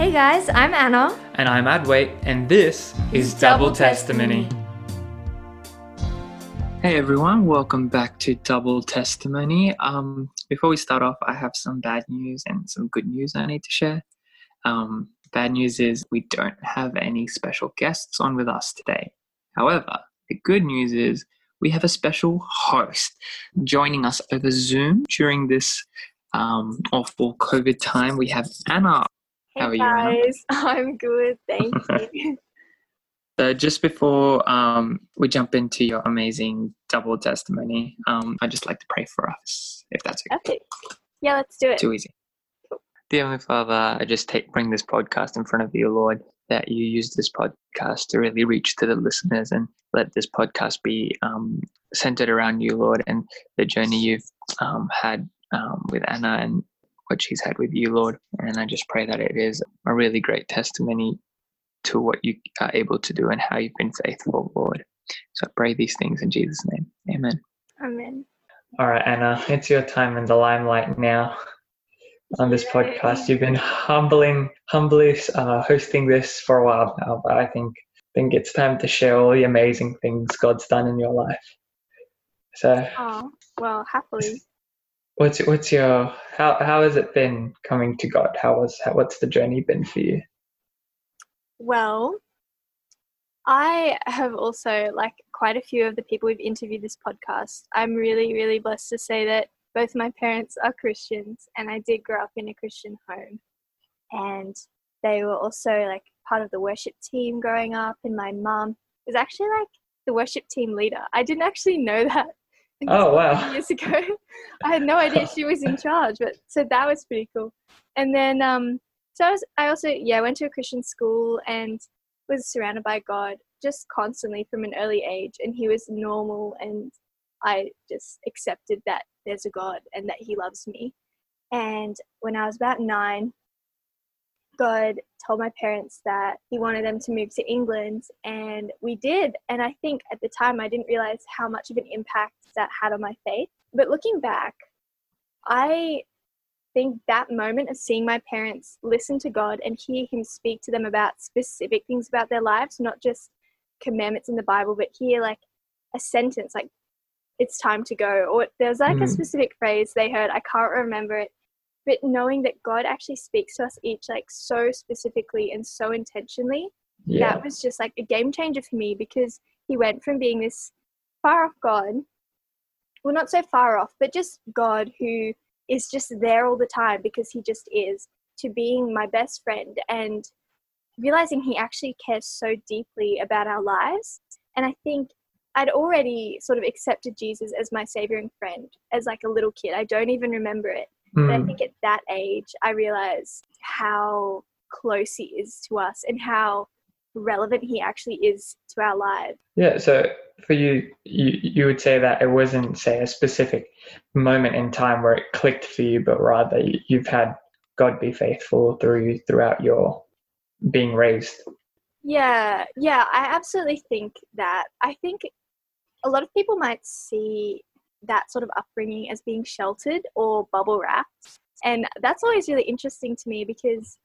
Hey guys, I'm Anna. And I'm Adwait, and this is Double, Double Testimony. Testimony. Hey everyone, welcome back to Double Testimony. Um, before we start off, I have some bad news and some good news I need to share. Um, bad news is we don't have any special guests on with us today. However, the good news is we have a special host joining us over Zoom during this um, awful COVID time. We have Anna. Hey How are you, Anna? I'm good, thank you. So just before um, we jump into your amazing double testimony, um, I'd just like to pray for us, if that's okay. okay. Yeah, let's do it. Too easy. Dear Heavenly Father, I just take bring this podcast in front of you, Lord, that you use this podcast to really reach to the listeners and let this podcast be um, centered around you, Lord, and the journey you've um, had um, with Anna and what she's had with you, Lord. And I just pray that it is a really great testimony to what you are able to do and how you've been faithful, Lord. So I pray these things in Jesus' name. Amen. Amen. All right, Anna, it's your time in the limelight now on this Yay. podcast. You've been humbling, humbly uh, hosting this for a while now, but I think think it's time to share all the amazing things God's done in your life. So, Oh, well, happily. What's what's your how how has it been coming to God? How was how, what's the journey been for you? Well, I have also, like quite a few of the people we've interviewed this podcast, I'm really, really blessed to say that both my parents are Christians and I did grow up in a Christian home. And they were also like part of the worship team growing up, and my mum was actually like the worship team leader. I didn't actually know that. Oh, wow. Years ago, I had no idea she was in charge, but so that was pretty cool. And then, um, so I was, I also, yeah, went to a Christian school and was surrounded by God just constantly from an early age, and He was normal, and I just accepted that there's a God and that He loves me. And when I was about nine, God told my parents that He wanted them to move to England, and we did. And I think at the time I didn't realize how much of an impact that had on my faith. But looking back, I think that moment of seeing my parents listen to God and hear Him speak to them about specific things about their lives, not just commandments in the Bible, but hear like a sentence like, it's time to go, or there's like a Mm. specific phrase they heard, I can't remember it. But knowing that God actually speaks to us each like so specifically and so intentionally, Yeah, that was just like a game changer for me because he went from being this far off God, well, not so far off, but just God who is just there all the time because he just is, to being my best friend and realizing he actually cares so deeply about our lives. And I think I'd already sort of accepted Jesus as my savior and friend as like a little kid. I don't even remember it. But I Mm, think at that age, I realized how close he is to us and how relevant he actually is to our lives. yeah. So for you, you you would say that it wasn't say a specific moment in time where it clicked for you, but rather you, you've had God be faithful through you throughout your being raised. Yeah, yeah, I absolutely think that. I think a lot of people might see that sort of upbringing as being sheltered or bubble wrapped. And that's always really interesting to me because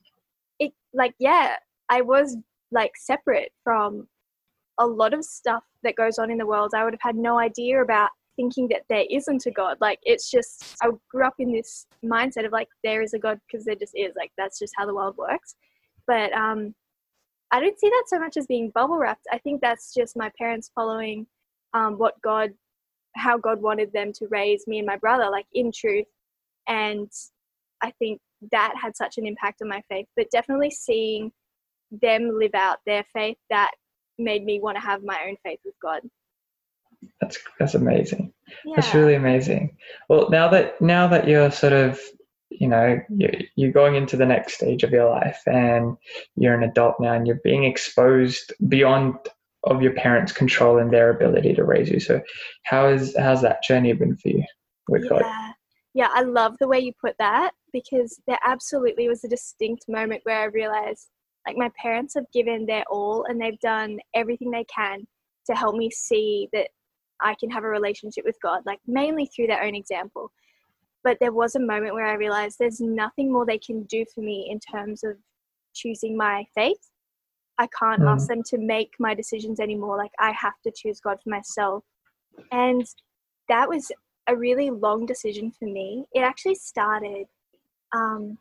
it, like, yeah, I was like separate from a lot of stuff that goes on in the world. I would have had no idea about thinking that there isn't a God. Like, it's just, I grew up in this mindset of like, there is a God because there just is. Like, that's just how the world works. But, um, I don't see that so much as being bubble wrapped. I think that's just my parents following um, what God, how God wanted them to raise me and my brother, like in truth. And I think that had such an impact on my faith. But definitely seeing them live out their faith, that made me want to have my own faith with God. That's that's amazing. Yeah. That's really amazing. Well, now that now that you're sort of, you know, you're, you're going into the next stage of your life, and you're an adult now, and you're being exposed beyond of your parents' control and their ability to raise you. So, how is how's that journey been for you with God? Yeah. Yeah, I love the way you put that because there absolutely was a distinct moment where I realized like my parents have given their all and they've done everything they can to help me see that I can have a relationship with God, like mainly through their own example. But there was a moment where I realized there's nothing more they can do for me in terms of choosing my faith. I can't mm. ask them to make my decisions anymore. Like I have to choose God for myself. And that was a really long decision for me. It actually started, um,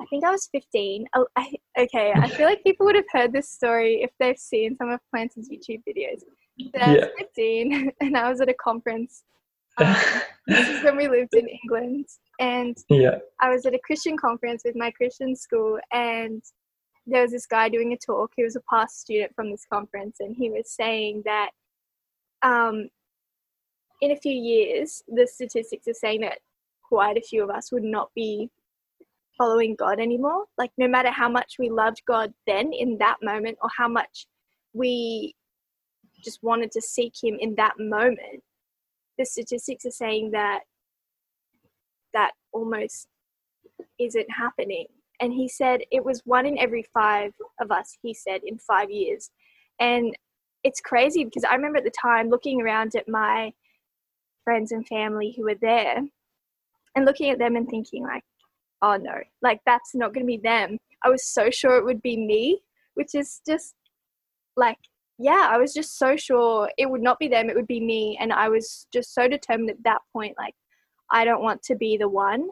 I think I was 15. Oh, I, okay, I feel like people would have heard this story if they've seen some of Planted's YouTube videos. But I was yeah. 15 and I was at a conference. Um, this is when we lived in England. And yeah. I was at a Christian conference with my Christian school and there was this guy doing a talk. He was a past student from this conference, and he was saying that um, in a few years, the statistics are saying that quite a few of us would not be following God anymore. Like, no matter how much we loved God then in that moment, or how much we just wanted to seek Him in that moment, the statistics are saying that that almost isn't happening. And he said it was one in every five of us, he said, in five years. And it's crazy because I remember at the time looking around at my friends and family who were there and looking at them and thinking like oh no like that's not going to be them i was so sure it would be me which is just like yeah i was just so sure it would not be them it would be me and i was just so determined at that point like i don't want to be the one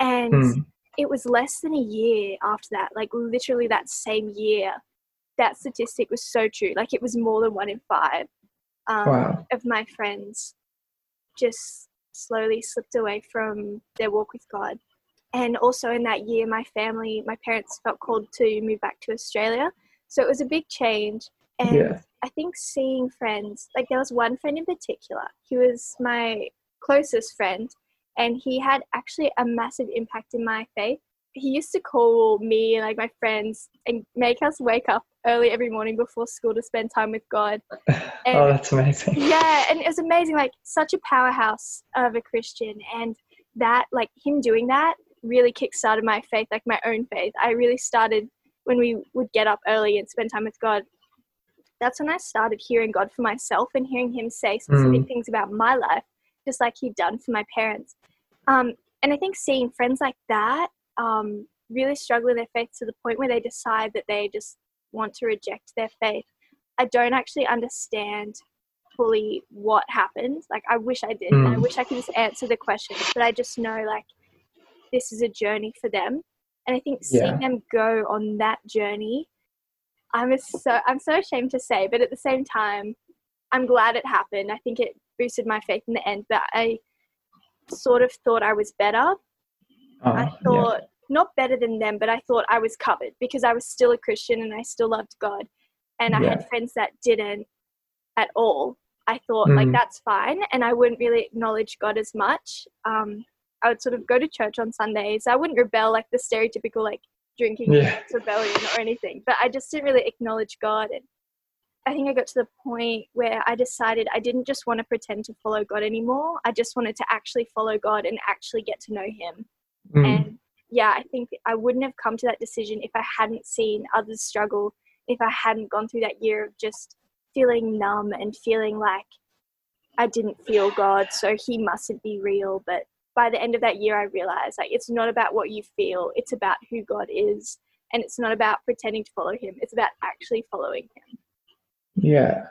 and mm. it was less than a year after that like literally that same year that statistic was so true like it was more than one in five um, wow. of my friends just slowly slipped away from their walk with God. And also in that year, my family, my parents felt called to move back to Australia. So it was a big change. And yeah. I think seeing friends, like there was one friend in particular, he was my closest friend, and he had actually a massive impact in my faith he used to call me and like my friends and make us wake up early every morning before school to spend time with God. Oh, and, oh, that's amazing. Yeah, and it was amazing. Like such a powerhouse of a Christian, and that like him doing that really kickstarted my faith, like my own faith. I really started when we would get up early and spend time with God. That's when I started hearing God for myself and hearing Him say specific mm. things about my life, just like He'd done for my parents. Um, and I think seeing friends like that um, really struggle in their faith to the point where they decide that they just want to reject their faith. I don't actually understand fully what happened. Like, I wish I did. Mm. I wish I could just answer the questions, but I just know, like, this is a journey for them. And I think seeing yeah. them go on that journey, I'm so I'm so ashamed to say, but at the same time, I'm glad it happened. I think it boosted my faith in the end. But I sort of thought I was better uh, I thought yeah. not better than them, but I thought I was covered because I was still a Christian and I still loved God. And I yeah. had friends that didn't at all. I thought mm. like that's fine, and I wouldn't really acknowledge God as much. Um, I would sort of go to church on Sundays. I wouldn't rebel like the stereotypical like drinking yeah. rebellion or anything, but I just didn't really acknowledge God. And I think I got to the point where I decided I didn't just want to pretend to follow God anymore. I just wanted to actually follow God and actually get to know Him. Mm. And yeah, I think I wouldn't have come to that decision if I hadn't seen others struggle, if I hadn't gone through that year of just feeling numb and feeling like I didn't feel God, so He mustn't be real. But by the end of that year, I realized like it's not about what you feel, it's about who God is. And it's not about pretending to follow Him, it's about actually following Him. Yeah.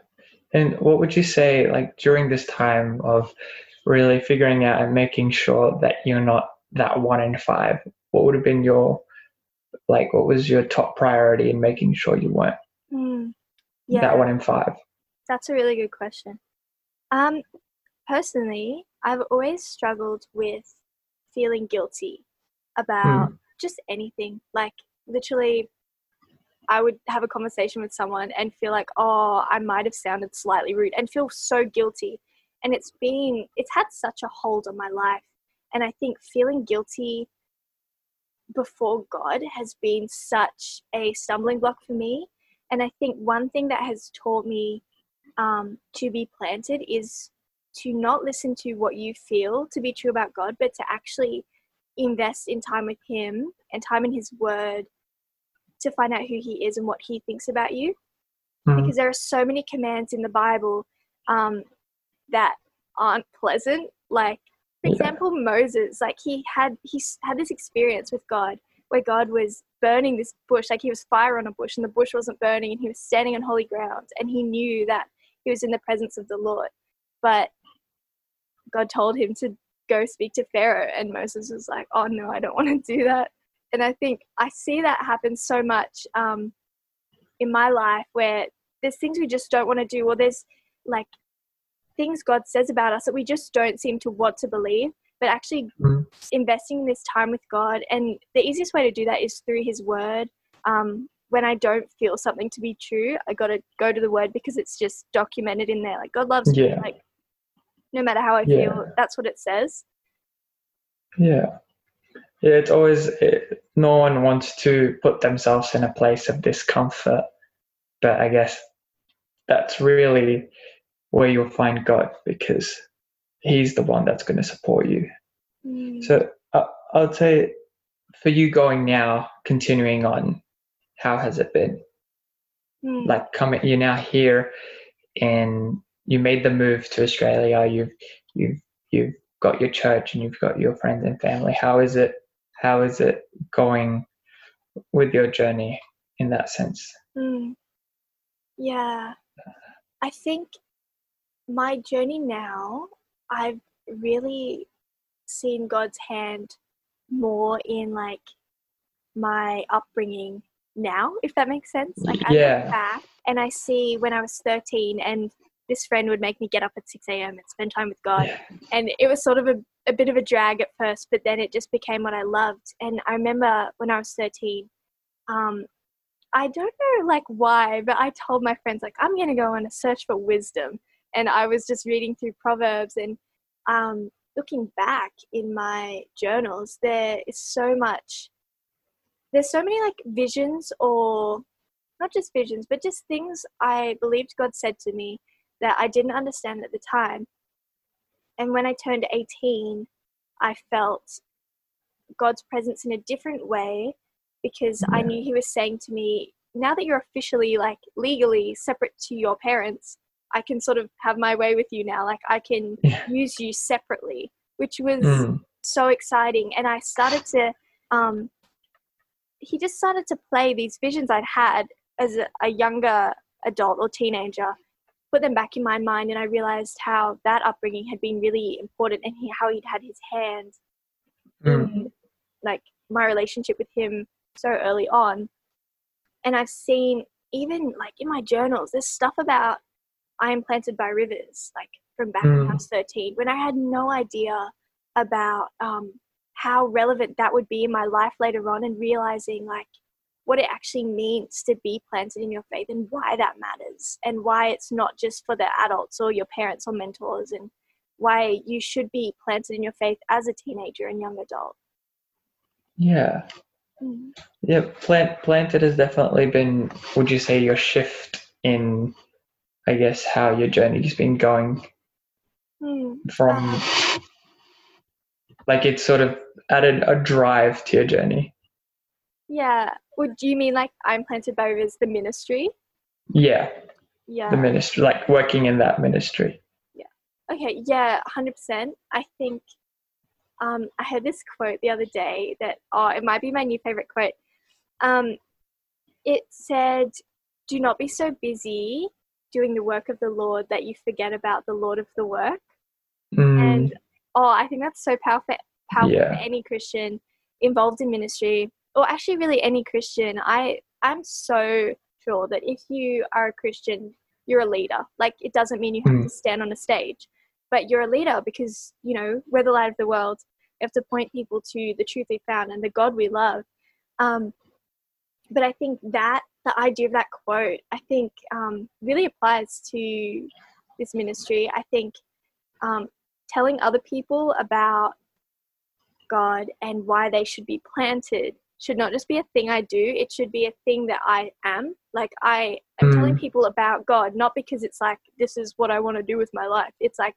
And what would you say, like during this time of really figuring out and making sure that you're not that one in five, what would have been your like what was your top priority in making sure you weren't mm, yeah. that one in five? That's a really good question. Um, personally, I've always struggled with feeling guilty about mm. just anything. Like literally, I would have a conversation with someone and feel like, oh, I might have sounded slightly rude, and feel so guilty. And it's been, it's had such a hold on my life and I think feeling guilty before God has been such a stumbling block for me. And I think one thing that has taught me um, to be planted is to not listen to what you feel to be true about God, but to actually invest in time with Him and time in His Word to find out who He is and what He thinks about you. Mm-hmm. Because there are so many commands in the Bible um, that aren't pleasant. Like for example, Moses, like he had he had this experience with God where God was burning this bush, like he was fire on a bush, and the bush wasn't burning, and he was standing on holy ground, and he knew that he was in the presence of the Lord. But God told him to go speak to Pharaoh, and Moses was like, "Oh no, I don't want to do that." And I think I see that happen so much um, in my life where there's things we just don't want to do, or there's like things God says about us that we just don't seem to want to believe, but actually mm-hmm. investing this time with God. And the easiest way to do that is through His Word. Um, when I don't feel something to be true, I got to go to the Word because it's just documented in there. Like God loves yeah. me. Like no matter how I yeah. feel, that's what it says. Yeah. Yeah, it's always, it, no one wants to put themselves in a place of discomfort. But I guess that's really where you'll find God because He's the one that's going to support you. Mm. So uh, I'll say for you going now, continuing on, how has it been? Mm. Like coming, you're now here, and you made the move to Australia. You've you've you've got your church and you've got your friends and family. How is it? How is it going with your journey in that sense? Mm. Yeah, I think my journey now, I've really seen God's hand more in like my upbringing now, if that makes sense. Like I yeah. look back and I see when I was 13 and this friend would make me get up at 6 a.m. and spend time with God. Yeah. And it was sort of a, a bit of a drag at first, but then it just became what I loved. And I remember when I was 13, um, I don't know like why, but I told my friends like I'm gonna go on a search for wisdom and I was just reading through Proverbs and um, looking back in my journals, there is so much. There's so many like visions, or not just visions, but just things I believed God said to me that I didn't understand at the time. And when I turned 18, I felt God's presence in a different way because I knew He was saying to me, now that you're officially, like legally separate to your parents, I can sort of have my way with you now. Like I can yeah. use you separately, which was mm. so exciting. And I started to, um, he just started to play these visions I'd had as a, a younger adult or teenager, put them back in my mind, and I realized how that upbringing had been really important and he, how he'd had his hand mm. in like my relationship with him so early on. And I've seen even like in my journals, there's stuff about I am planted by rivers, like from back mm. when I was 13, when I had no idea about um, how relevant that would be in my life later on and realizing like what it actually means to be planted in your faith and why that matters and why it's not just for the adults or your parents or mentors and why you should be planted in your faith as a teenager and young adult. Yeah. Mm. Yeah, plant planted has definitely been would you say your shift in I guess, how your journey's been going mm. from like it's sort of added a drive to your journey. Yeah. Would you mean like I'm planted by rivers the ministry? Yeah. Yeah. The ministry, like working in that ministry. Yeah. Okay. Yeah. Hundred percent. I think um, I had this quote the other day that oh, it might be my new favorite quote. Um, it said, "Do not be so busy doing the work of the Lord that you forget about the Lord of the work. Mm. And oh, I think that's so powerful, powerful yeah. for any Christian involved in ministry, or actually really any Christian. I I'm so sure that if you are a Christian, you're a leader. Like it doesn't mean you have mm. to stand on a stage, but you're a leader because you know we're the light of the world. We have to point people to the truth we found and the God we love. Um, but I think that the idea of that quote, I think, um, really applies to this ministry. I think um, telling other people about God and why they should be planted should not just be a thing I do, it should be a thing that I am. Like, I am mm. telling people about God, not because it's like, this is what I want to do with my life. It's like,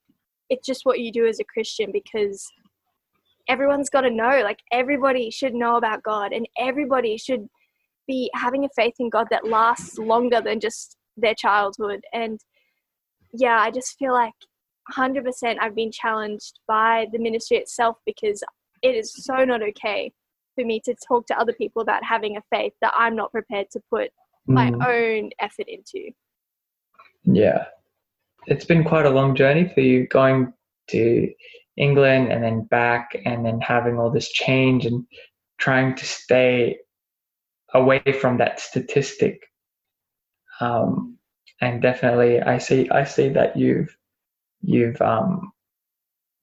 it's just what you do as a Christian because everyone's got to know. Like, everybody should know about God and everybody should be having a faith in God that lasts longer than just their childhood. And yeah, I just feel like 100% I've been challenged by the ministry itself because it is so not okay for me to talk to other people about having a faith that I'm not prepared to put my Mm, own effort into. yeah. It's been quite a long journey for you going to England and then back and then having all this change and trying to stay away from that statistic. Um, and definitely I see I see that you've you've um,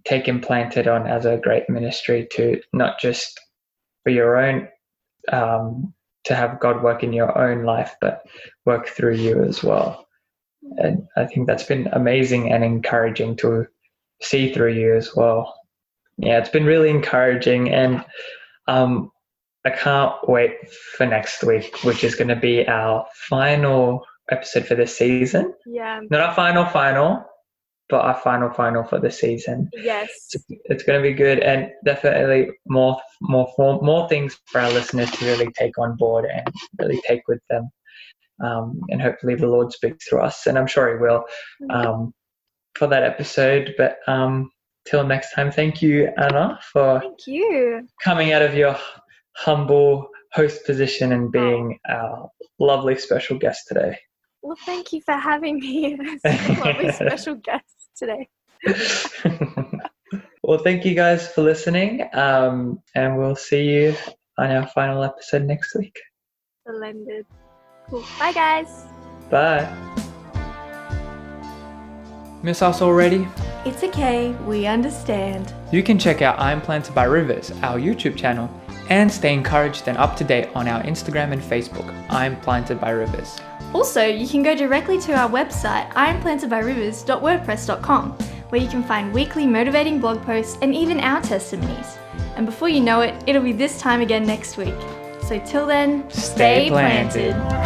taken planted on as a great ministry to not just for your own um, to have God work in your own life, but work through you as well. And I think that's been amazing and encouraging to see through you as well. Yeah, it's been really encouraging, and um, I can't wait for next week, which is going to be our final episode for this season. Yeah. Not our final final, but our final final for the season. Yes. It's, it's going to be good, and definitely more, more, more, more things for our listeners to really take on board and really take with them. Um, and hopefully, the Lord speaks through us, and I'm sure He will um, for that episode. But um, till next time, thank you, Anna, for Thank you. coming out of your humble host position and being our lovely special guest today. Well, thank you for having me as a lovely special guest today. well, thank you guys for listening, um, and we'll see you on our final episode next week. Splendid. Cool. Bye, guys. Bye. Miss us already? It's okay, we understand. You can check out I'm Planted by Rivers, our YouTube channel, and stay encouraged and up to date on our Instagram and Facebook, I'm Planted by Rivers. Also, you can go directly to our website, iamplantedbyrivers.wordpress.com, where you can find weekly motivating blog posts and even our testimonies. And before you know it, it'll be this time again next week. So till then, Stay stay planted. planted.